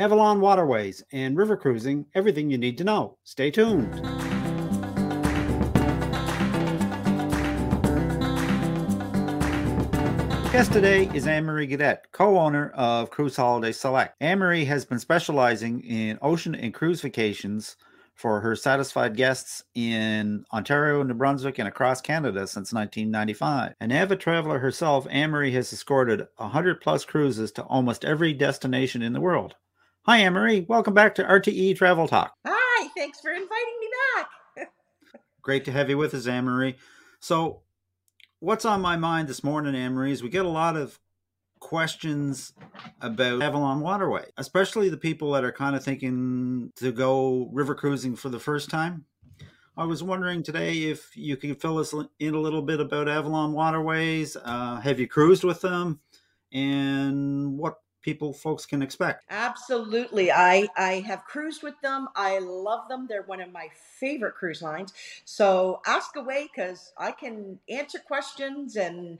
Avalon Waterways and river cruising, everything you need to know. Stay tuned. Guest today is Ann-Marie Gaudet, co-owner of Cruise Holidays Select. Ann-Marie has been specializing in ocean and cruise vacations for her satisfied guests in Ontario, New Brunswick, and across Canada since 1995. An avid traveler herself, Ann-Marie has escorted 100 plus cruises to almost every destination in the world. Hi, Ann-Marie. Welcome back to RTE Travel Talk. Hi, thanks for inviting me back. Great to have you with us, Ann-Marie. So, what's on my mind this morning, Ann-Marie, is we get a lot of questions about Avalon Waterway, especially the people that are kind of thinking to go river cruising for the first time. I was wondering today if you could fill us in a little bit about Avalon Waterways. Uh, have you cruised with them? And what people folks can expect. Absolutely. I i have cruised with them. I love them. They're one of my favorite cruise lines. So ask away because i can answer questions and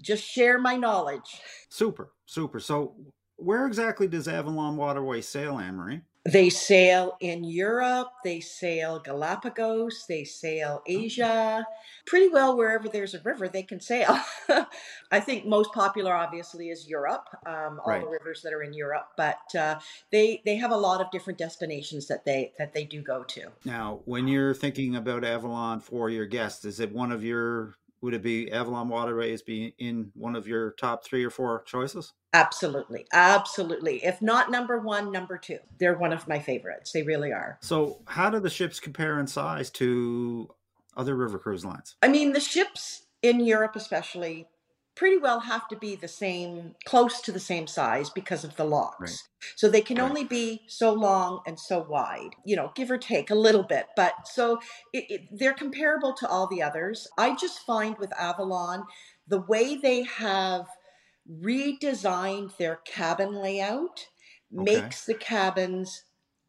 just share my knowledge. Super super. So where exactly does avalon waterway sail ann-marie they sail in Europe, they sail Galapagos, they sail Asia. Pretty well wherever there's a river, they can sail. I think most popular, obviously, is Europe. Um, all right. the rivers that are in Europe, but uh, they they have a lot of different destinations that they that they do go to. Now, when you're thinking about Avalon for your guests, is it one of your would it be Avalon Waterways be in one of your top three or four choices? Absolutely. Absolutely. If not number one, number two. They're one of my favorites. They really are. So, how do the ships compare in size to other river cruise lines? I mean, the ships in Europe, especially, pretty well have to be the same, close to the same size because of the locks. Right. So they can right. only be so long and so wide, you know, give or take a little bit. But so it, it, they're comparable to all the others. I just find with Avalon, the way they have redesigned their cabin layout okay. makes the cabins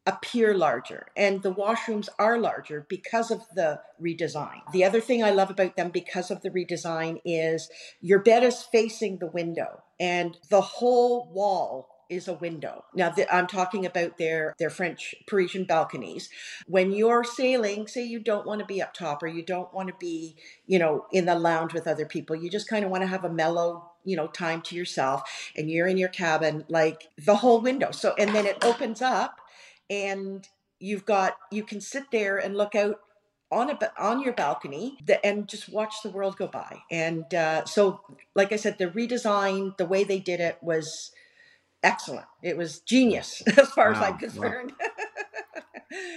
appear larger and the washrooms are larger because of the redesign. The other thing I love about them because of the redesign is your bed is facing the window and the whole wall is a window. Now I'm talking about their their French Parisian balconies. When you're sailing, say you don't want to be up top or you don't want to be, you know, in the lounge with other people. You just kind of want to have a mellow you know time to yourself and you're in your cabin like the whole window so and then it opens up and you've got you can sit there and look out on a on your balcony and just watch the world go by. And uh, so, like I said, the redesign, the way they did it was excellent. It was genius as far wow, as I'm concerned. Wow.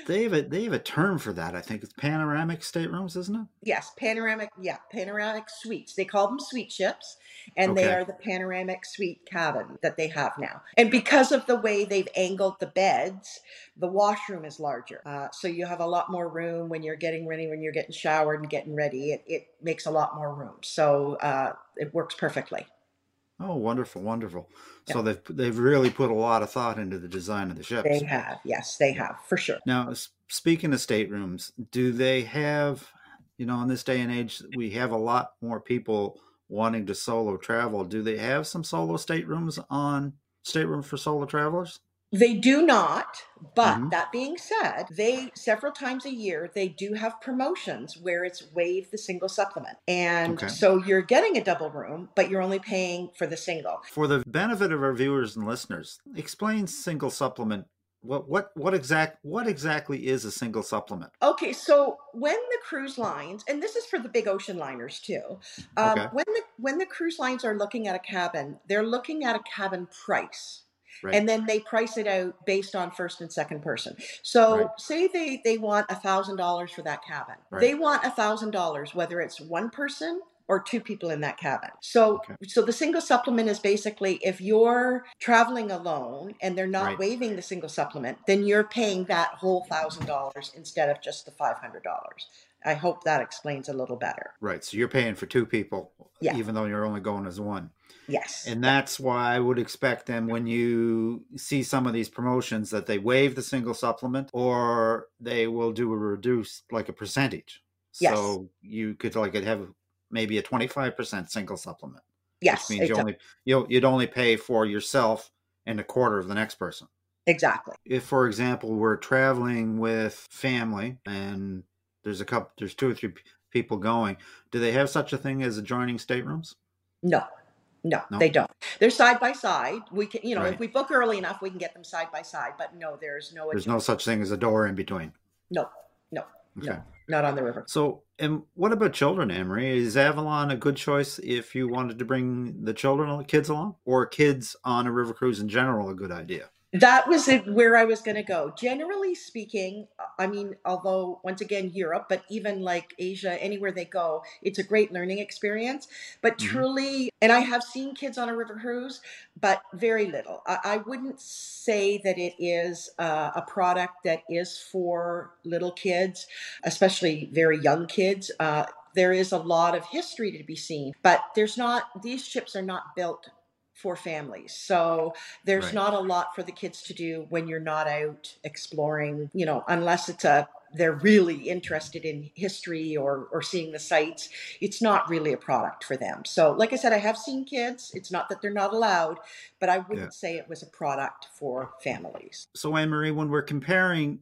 they have a they have a term for that. I think it's panoramic staterooms, isn't it? Yes, panoramic. Yeah, panoramic suites. They call them suite ships, and okay. they are the panoramic suite cabin that they have now. And because of the way they've angled the beds, the washroom is larger, uh, so you have a lot more room when you're getting ready, when you're getting showered and getting ready. It, it makes a lot more room, so uh, it works perfectly. Oh, wonderful, wonderful. So they've they've really put a lot of thought into the design of the ships. They have, yes, they have for sure. Now, speaking of staterooms, do they have, you know, in this day and age, we have a lot more people wanting to solo travel. Do they have some solo staterooms on stateroom for solo travelers? They do not, but mm-hmm. that being said, they several times a year they do have promotions where it's waive the single supplement. And okay. so you're getting a double room, but you're only paying for the single. For the benefit of our viewers and listeners, explain single supplement what what what exact what exactly is a single supplement okay so when the cruise lines and this is for the big ocean liners too um, okay. when the when the cruise lines are looking at a cabin they're looking at a cabin price Right. And then they price it out based on first and second person. So right. say they they want a thousand dollars for that cabin. Right. They want a thousand dollars, whether it's one person or two people in that cabin. So okay. so the single supplement is basically if you're traveling alone and they're not right. waiving the single supplement, then you're paying that whole thousand dollars instead of just the five hundred dollars. I hope that explains a little better. Right. So you're paying for two people, yeah. even though you're only going as one. Yes. And that's why I would expect them when you see some of these promotions that they waive the single supplement or they will do a reduced like a percentage. Yes. So you could like it have maybe a 25% single supplement. Yes. Which means you only you'd only pay for yourself and a quarter of the next person. Exactly. If, for example, we're traveling with family and there's a couple, there's two or three people going, do they have such a thing as adjoining staterooms? No. No, no, they don't. They're side by side. We can, you know, right. if we book early enough, we can get them side by side. But no, there's no. There's no such thing as a door in between. No, no, okay. no, not on the river. So, and what about children, Ann-Marie? Is Avalon a good choice if you wanted to bring the children, kids along, or kids on a river cruise in general a good idea? That was it, where I was going to go. Generally speaking, I mean, although once again, Europe, but even like Asia, anywhere they go, it's a great learning experience. But mm-hmm. truly, and I have seen kids on a river cruise, but very little. I, I wouldn't say that it is uh, a product that is for little kids, especially very young kids. Uh, there is a lot of history to be seen, but there's not, these ships are not built for families. So there's right. not a lot for the kids to do when you're not out exploring, you know, unless it's a they're really interested in history or or seeing the sites. It's not really a product for them. So like I said, I have seen kids. It's not that they're not allowed, but I wouldn't yeah. say it was a product for families. So Ann Marie, when we're comparing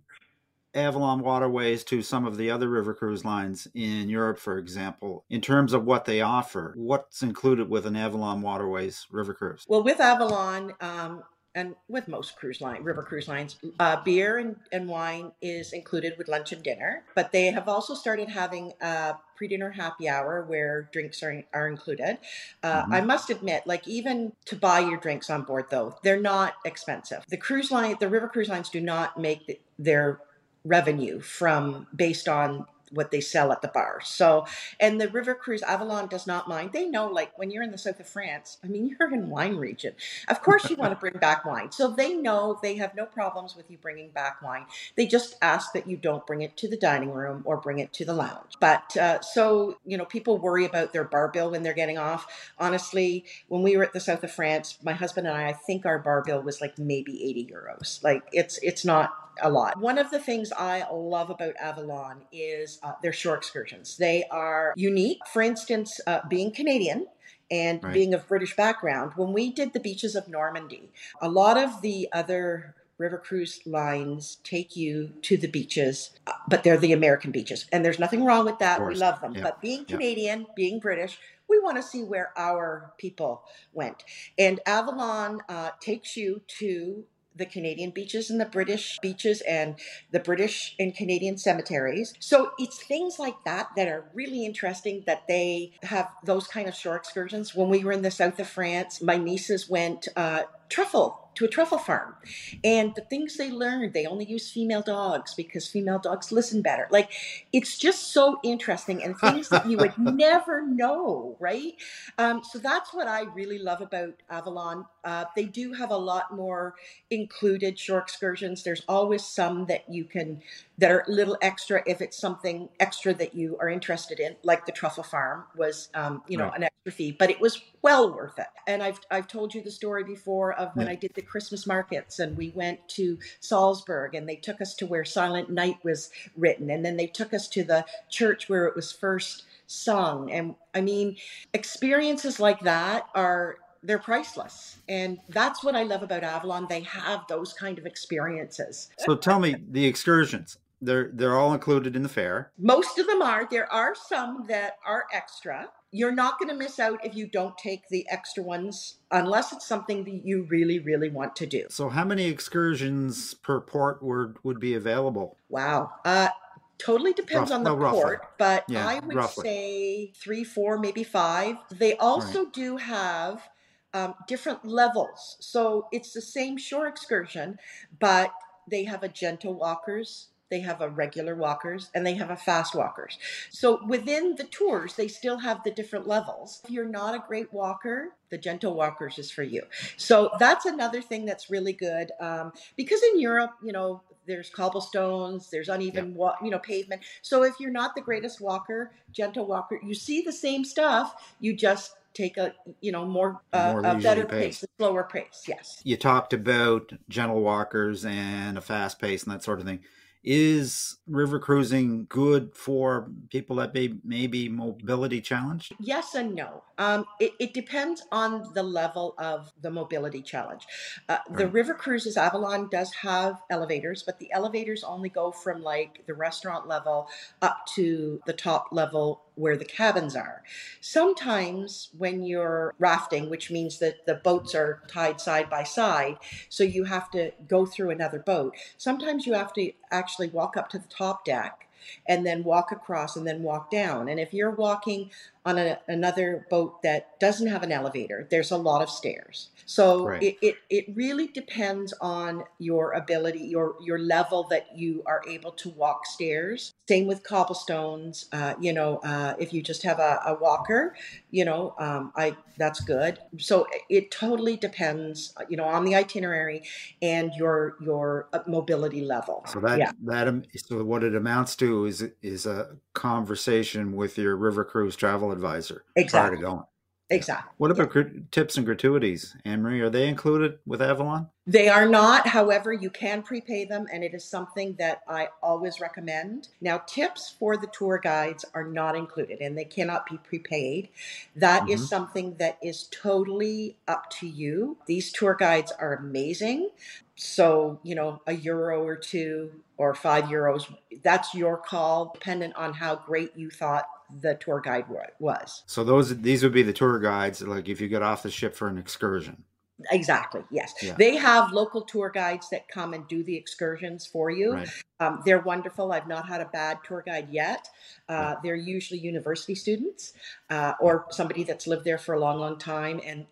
Avalon Waterways to some of the other river cruise lines in Europe, for example, in terms of what they offer? What's included with an Avalon Waterways river cruise? Well, with Avalon, um, and with most cruise line river cruise lines uh, beer and, and wine is included with lunch and dinner but they have also started having a pre-dinner happy hour where drinks are, are included uh, mm-hmm. i must admit like even to buy your drinks on board though they're not expensive the cruise line the river cruise lines do not make the, their revenue from based on what they sell at the bar. So, and the River Cruise Avalon does not mind. They know, like, when you're in the south of France, I mean, you're in wine region. Of course, you want to bring back wine. So they know they have no problems with you bringing back wine. They just ask that you don't bring it to the dining room or bring it to the lounge. But uh, so, you know, people worry about their bar bill when they're getting off. Honestly, when we were at the south of France, my husband and I, I think our bar bill was like maybe 80 euros. Like, it's, it's not a lot. One of the things I love about Avalon is uh, their shore excursions. They are unique. For instance, uh, being Canadian, and right. being of British background, when we did the beaches of Normandy, a lot of the other river cruise lines take you to the beaches, uh, but they're the American beaches. And there's nothing wrong with that. We love them. Yeah. But being Canadian, yeah. being British, we want to see where our people went. And Avalon uh, takes you to the Canadian beaches and the British beaches and the British and Canadian cemeteries. So it's things like that that are really interesting that they have those kind of shore excursions. When we were in the south of France, my nieces went uh, truffle to a truffle farm. And the things they learned, they only use female dogs because female dogs listen better. Like it's just so interesting and things that you would never know, right? Um, so that's what I really love about Avalon. Uh, they do have a lot more included shore excursions. There's always some that you can that are a little extra if it's something extra that you are interested in, like the truffle farm was, um, you know, right. an extra fee, but it was well worth it. And I've I've told you the story before of when yeah. I did the Christmas markets and we went to Salzburg and they took us to where Silent Night was written, and then they took us to the church where it was first sung. And I mean, experiences like that are they're priceless. And that's what I love about Avalon. They have those kind of experiences. So tell me the excursions. They're they're all included in the fare. Most of them are. There are some that are extra. You're not going to miss out if you don't take the extra ones unless it's something that you really really want to do. So how many excursions per port would would be available? Wow. Uh totally depends Rough, on the well, port, but yeah, I would roughly. say 3 4 maybe 5. They also right. do have um, different levels. So it's the same shore excursion, but they have a gentle walkers, they have a regular walkers, and they have a fast walkers. So within the tours, they still have the different levels. If you're not a great walker, the gentle walkers is for you. So that's another thing that's really good um, because in Europe, you know, there's cobblestones, there's uneven, wa- you know, pavement. So if you're not the greatest walker, gentle walker, you see the same stuff. You just take a you know more, uh, more a better pace, a slower pace. Yes. You talked about gentle walkers and a fast pace and that sort of thing. Is river cruising good for people that may, may be mobility challenged? Yes and no. Um, it, it, depends on the level of the mobility challenge. Uh, right. The river cruises, Avalon does have elevators, but the elevators only go from like the restaurant level up to the top level where the cabins are. Sometimes when you're rafting, which means that the boats are tied side by side, so you have to go through another boat. Sometimes you have to actually walk up to the top deck and then walk across and then walk down. And if you're walking on a, another boat that doesn't have an elevator, there's a lot of stairs. So right. it, it, it really depends on your ability, your your level that you are able to walk stairs. Same with cobblestones. Uh, you know, uh, if you just have a, a walker, you know, um, I that's good. So it totally depends, you know, on the itinerary and your your uh, mobility level. So that yeah. that so what it amounts to is is a conversation with your river cruise travel advisor exactly. prior to going. Exactly. What about yeah. tips and gratuities, Ann Marie? Are they included with Avalon? They are not. However, you can prepay them, and it is something that I always recommend. Now, tips for the tour guides are not included, and they cannot be prepaid. That mm-hmm. is something that is totally up to you. These tour guides are amazing. So, you know, a euro or two or five euros, that's your call, dependent on how great you thought the tour guide was. So those these would be the tour guides, like if you get off the ship for an excursion. Exactly. Yes, yeah. they have local tour guides that come and do the excursions for you. Right. Um, they're wonderful. I've not had a bad tour guide yet. Uh, They're usually university students uh, or somebody that's lived there for a long, long time, and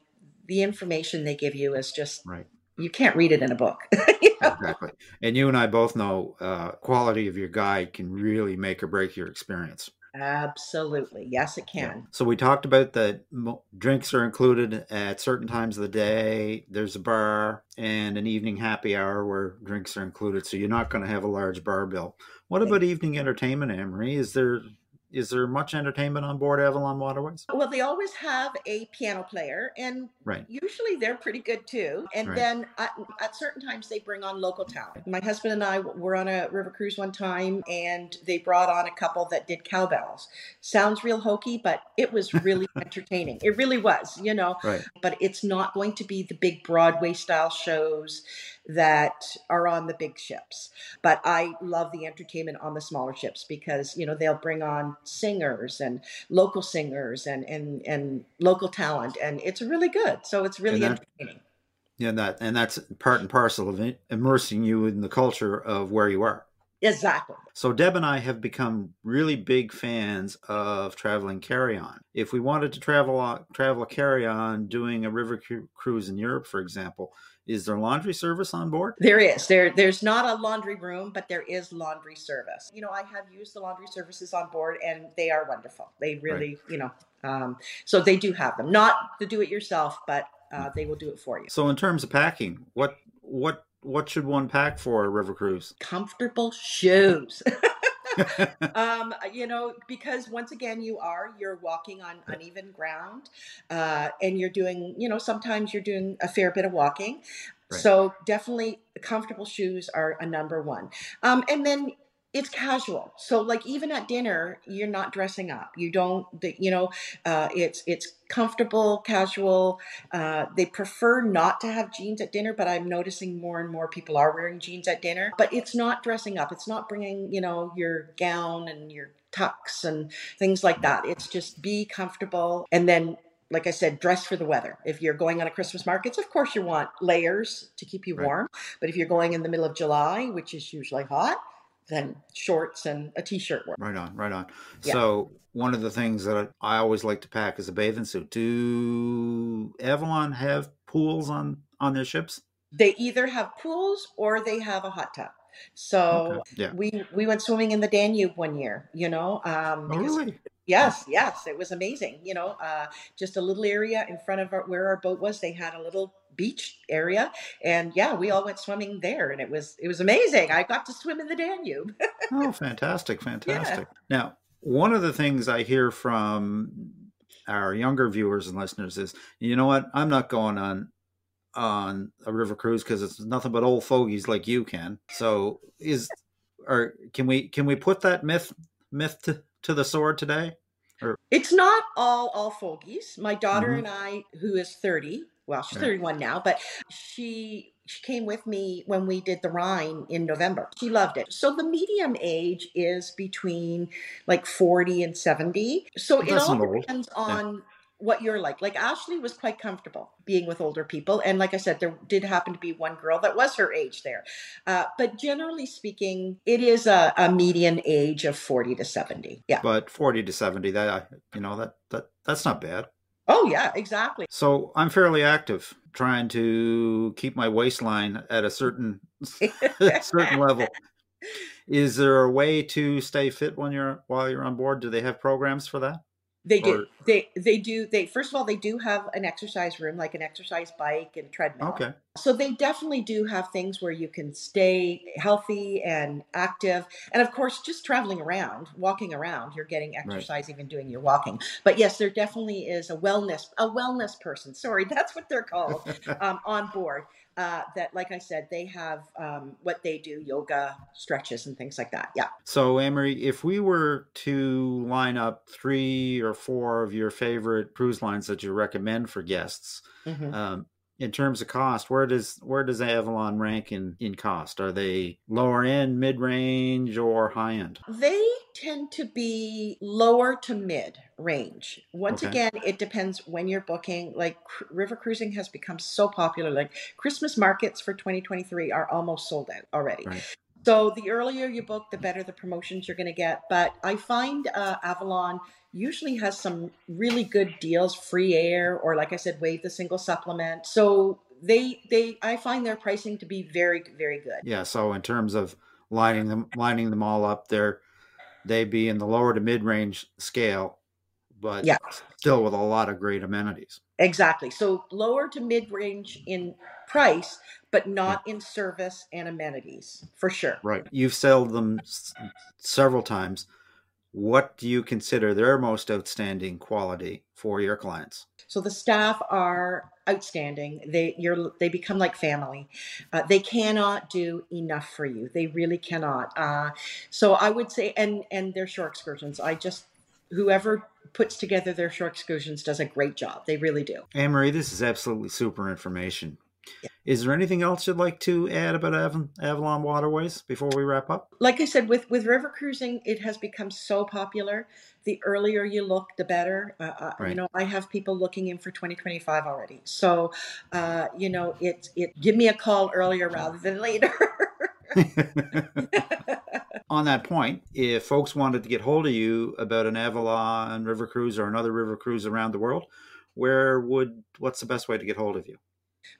the information they give you is just right. You can't read it in a book. you know? Exactly. And you and I both know uh, quality of your guide can really make or break your experience. Absolutely. Yes, it can. Yeah. So we talked about that drinks are included at certain times of the day. There's a bar and an evening happy hour where drinks are included. So you're not going to have a large bar bill. What about evening entertainment, Marie? Is there is there much entertainment on board Avalon Waterways? Well, they always have a piano player, and right. usually they're pretty good too. And right. then at, at, certain times, they bring on local talent. My husband and I were on a river cruise one time, and they brought on a couple that did cowbells. Sounds real hokey, but it was really entertaining. It really was, you know. Right. But it's not going to be the big Broadway style shows that are on the big ships. But I love the entertainment on the smaller ships because, you know, they'll bring on singers and local singers and and and local talent and it's really good. So it's really that, entertaining. Yeah, that and that's part and parcel of immersing you in the culture of where you are. Exactly. So Deb and I have become really big fans of traveling carry-on. If we wanted to travel uh, travel a carry-on, doing a river cruise in Europe, for example, is there laundry service on board? There is. There there's not a laundry room, but there is laundry service. You know, I have used the laundry services on board and they are wonderful. They really, right. you know, um, so they do have them. Not to do it yourself, but uh, they will do it for you. So in terms of packing, what what what should one pack for a river cruise? Comfortable shoes. um, you know, because once again, you are you're walking on uneven ground, uh, and you're doing, you know, sometimes you're doing a fair bit of walking. Right. So definitely, comfortable shoes are a number one. Um, and then it's casual. So like even at dinner you're not dressing up. You don't you know uh, it's it's comfortable casual. Uh, they prefer not to have jeans at dinner but i'm noticing more and more people are wearing jeans at dinner. But it's not dressing up. It's not bringing you know your gown and your tucks and things like that. It's just be comfortable and then like I said, dress for the weather. If you're going on a Christmas markets, of course you want layers to keep you warm. But if you're going in the middle of July, which is usually hot, than shorts and a t-shirt work. Right on, right on. Yeah. So one of the things that I always like to pack is a bathing suit. Do Avalon have pools on on their ships? They either have pools or they have a hot tub. So okay. yeah. we we went swimming in the Danube one year. You know, um, oh, really? Yes, yes, it was amazing. You know, uh, just a little area in front of our, where our boat was. They had a little beach area and yeah we all went swimming there and it was it was amazing i got to swim in the danube oh fantastic fantastic yeah. now one of the things i hear from our younger viewers and listeners is you know what i'm not going on on a river cruise because it's nothing but old fogies like you can so is or can we can we put that myth myth to, to the sword today? Or it's not all all fogies. My daughter mm-hmm. and I, who is thirty, well, she's 31 now, but she she came with me when we did the Rhine in November. She loved it. So the medium age is between like 40 and 70. So it all depends on yeah what you're like. Like Ashley was quite comfortable being with older people. And like I said, there did happen to be one girl that was her age there. Uh, but generally speaking, it is a, a, median age of 40 to 70. Yeah. But 40 to 70, that, you know, that, that, that's not bad. Oh yeah, exactly. So I'm fairly active trying to keep my waistline at a certain certain level. Is there a way to stay fit when you're while you're on board? Do they have programs for that? They do. Or, they they do. They first of all they do have an exercise room, like an exercise bike and treadmill. Okay. So they definitely do have things where you can stay healthy and active, and of course, just traveling around, walking around, you're getting exercise right. even doing your walking. But yes, there definitely is a wellness a wellness person. Sorry, that's what they're called um, on board uh, that, like I said, they have um, what they do yoga, stretches, and things like that. Yeah. So, Ann-Marie, if we were to line up three or four of your favorite cruise lines that you recommend for guests, mm-hmm. um, in terms of cost, where does where does Avalon rank in in cost? Are they lower end, mid range, or high end? They tend to be lower to mid range. Once okay. again, it depends when you're booking. Like river cruising has become so popular. Like Christmas markets for 2023 are almost sold out already. Right. So the earlier you book, the better the promotions you're going to get. But I find uh, Avalon usually has some really good deals, free air, or like I said, waive the single supplement. So they they I find their pricing to be very very good. Yeah. So in terms of lining them lining them all up, they're they be in the lower to mid range scale, but yeah. still with a lot of great amenities. Exactly. So lower to mid range in price, but not in service and amenities for sure. Right. You've sold them s- several times what do you consider their most outstanding quality for your clients? So the staff are outstanding. They you're they become like family. Uh, they cannot do enough for you. They really cannot. Uh, so I would say, and and their shore excursions. I just whoever puts together their shore excursions does a great job. They really do. Ann Marie, this is absolutely super information. Yeah. Is there anything else you'd like to add about Avalon Waterways before we wrap up? Like I said, with, with river cruising, it has become so popular. The earlier you look, the better. Uh, uh right. You know, I have people looking in for 2025 already. So, uh, you know, it it give me a call earlier rather than later. On that point, if folks wanted to get hold of you about an Avalon river cruise or another river cruise around the world, where would what's the best way to get hold of you?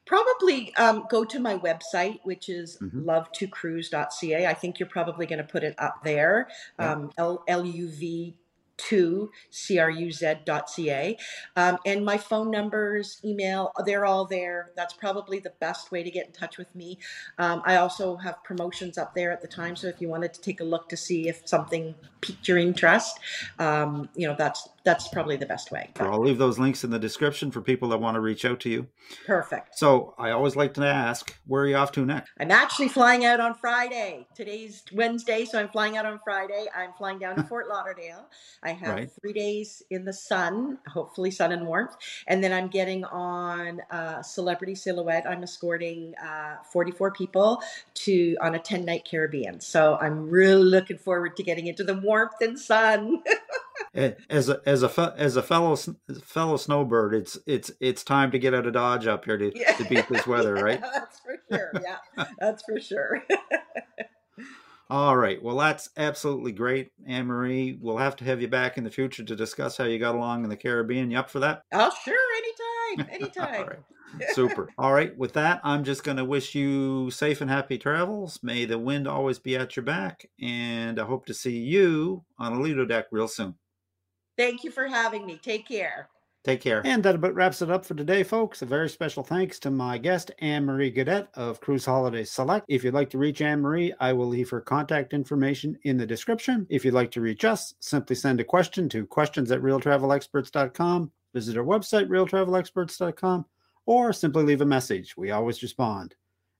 Probably um, go to my website, which is mm-hmm. luv2cruz.ca. I think you're probably going to put it up there. Yeah. Um, L U V to cruz.ca. Um, and my phone numbers, email, they're all there. That's probably the best way to get in touch with me. Um, I also have promotions up there at the time. So if you wanted to take a look to see if something piqued your interest, um, you know, that's that's probably the best way. I'll leave those links in the description for people that want to reach out to you. Perfect. So I always like to ask, where are you off to next? I'm actually flying out on Friday. Today's Wednesday, so I'm flying out on Friday. I'm flying down to Fort Lauderdale. I have right. three days in the sun, hopefully sun and warmth, and then I'm getting on uh, Celebrity Silhouette. I'm escorting uh, 44 people to on a 10 night Caribbean. So I'm really looking forward to getting into the warmth and sun. as a as a as a fellow fellow snowbird, it's it's it's time to get out of Dodge up here to, yeah. to beat this weather, right? yeah, that's for sure. Yeah, that's for sure. All right. Well, that's absolutely great, Ann Marie. We'll have to have you back in the future to discuss how you got along in the Caribbean. You up for that? Oh, sure. Anytime. Anytime. All right. Super. All right. With that, I'm just going to wish you safe and happy travels. May the wind always be at your back. And I hope to see you on a Lido deck real soon. Thank you for having me. Take care. Take care. And that about wraps it up for today, folks. A very special thanks to my guest, Ann Marie Gaudet of Cruise Holidays Select. If you'd like to reach Ann Marie, I will leave her contact information in the description. If you'd like to reach us, simply send a question to questions at realtravelexperts.com, visit our website, realtravelexperts.com, or simply leave a message. We always respond.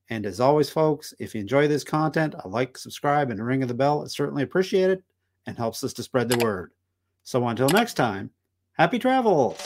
And as always, folks, if you enjoy this content, a like, subscribe, and a ring of the bell is certainly appreciated and helps us to spread the word. So until next time, happy travels.